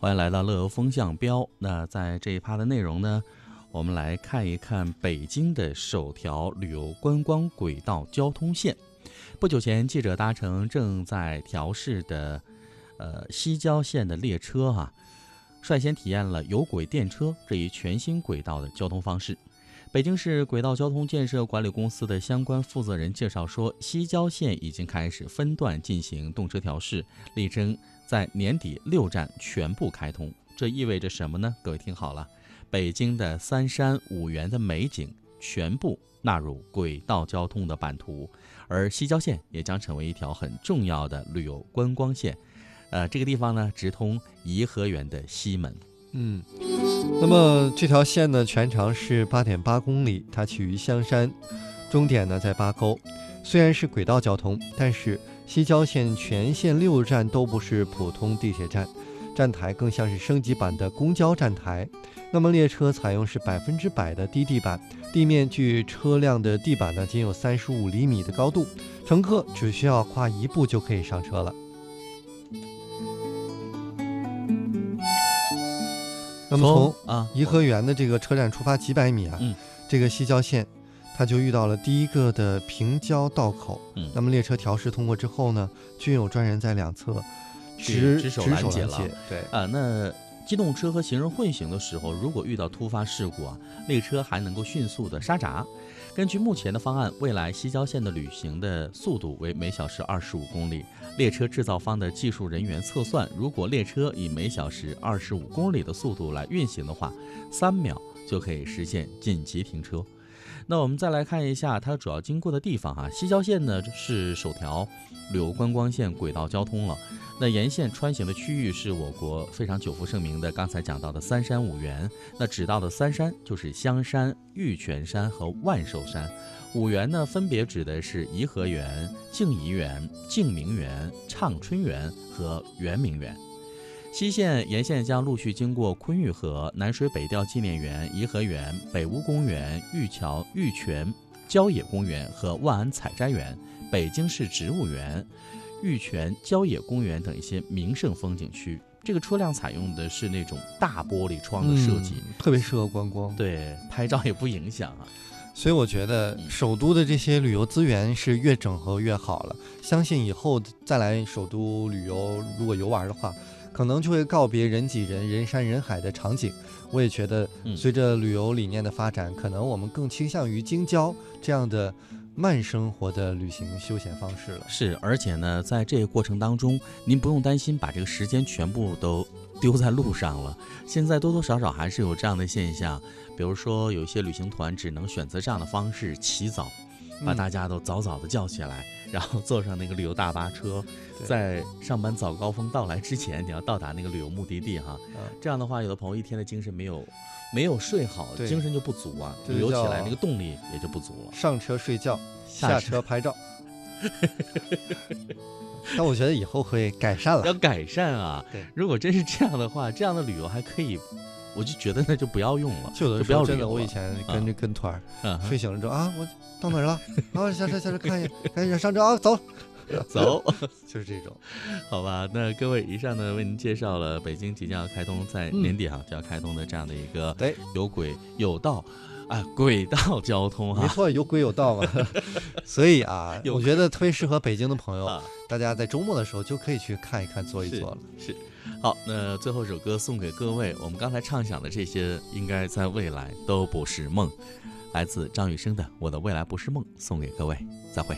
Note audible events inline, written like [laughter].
欢迎来到乐游风向标。那在这一趴的内容呢，我们来看一看北京的首条旅游观光轨道交通线。不久前，记者搭乘正在调试的呃西郊线的列车哈，率先体验了有轨电车这一全新轨道的交通方式。北京市轨道交通建设管理公司的相关负责人介绍说，西郊线已经开始分段进行动车调试，力争。在年底六站全部开通，这意味着什么呢？各位听好了，北京的三山五园的美景全部纳入轨道交通的版图，而西郊线也将成为一条很重要的旅游观光线。呃，这个地方呢，直通颐和园的西门。嗯，那么这条线呢，全长是八点八公里，它起于香山，终点呢在八沟。虽然是轨道交通，但是。西郊线全线六站都不是普通地铁站，站台更像是升级版的公交站台。那么列车采用是百分之百的低地板，地面距车辆的地板呢仅有三十五厘米的高度，乘客只需要跨一步就可以上车了。那么从啊颐和园的这个车站出发几百米啊，这个西郊线。它就遇到了第一个的平交道口，嗯，那么列车调试通过之后呢，均有专人在两侧值值守拦截了。对啊，那机动车和行人混行的时候，如果遇到突发事故啊，列车还能够迅速的刹闸。根据目前的方案，未来西郊线的旅行的速度为每小时二十五公里。列车制造方的技术人员测算，如果列车以每小时二十五公里的速度来运行的话，三秒就可以实现紧急停车。那我们再来看一下它主要经过的地方哈，西郊线呢是首条旅游观光线轨道交通了。那沿线穿行的区域是我国非常久负盛名的刚才讲到的三山五园。那指到的三山就是香山、玉泉山和万寿山，五园呢分别指的是颐和园、静怡园、静明园、畅春园和圆明园。西线沿线将陆续经过昆玉河、南水北调纪念园、颐和园、北坞公园、玉桥、玉泉、郊野公园和万安采摘园、北京市植物园、玉泉郊野公园等一些名胜风景区。这个车辆采用的是那种大玻璃窗的设计，特别适合观光。对，拍照也不影响啊。所以我觉得首都的这些旅游资源是越整合越好了。相信以后再来首都旅游，如果游玩的话。可能就会告别人挤人、人山人海的场景。我也觉得，随着旅游理念的发展，可能我们更倾向于京郊这样的慢生活的旅行休闲方式了。是，而且呢，在这个过程当中，您不用担心把这个时间全部都丢在路上了。现在多多少少还是有这样的现象，比如说有一些旅行团只能选择这样的方式：起早，把大家都早早的叫起来。[laughs] 然后坐上那个旅游大巴车，在上班早高峰到来之前，你要到达那个旅游目的地哈。这样的话，有的朋友一天的精神没有没有睡好，精神就不足啊，旅游起来那个动力也就不足了。上车睡觉，下车拍照。[laughs] 但我觉得以后会改善了。要改善啊！对，如果真是这样的话，这样的旅游还可以。我就觉得那就不要用了，就不要真的。我以前跟着跟团儿，睡醒了之后啊，我到哪儿了？啊，下车下车 [laughs] 看一眼，赶紧上车啊，走 [laughs] 走，[laughs] 就是这种，好吧？那各位，以上呢为您介绍了北京即将要开通，在年底哈就要开通的这样的一个有轨有道啊轨道交通哈，没错，有轨有道嘛。所以啊，我觉得特别适合北京的朋友，大家在周末的时候就可以去看一看，坐一坐了。是。好，那最后一首歌送给各位。我们刚才畅想的这些，应该在未来都不是梦。来自张雨生的《我的未来不是梦》，送给各位，再会。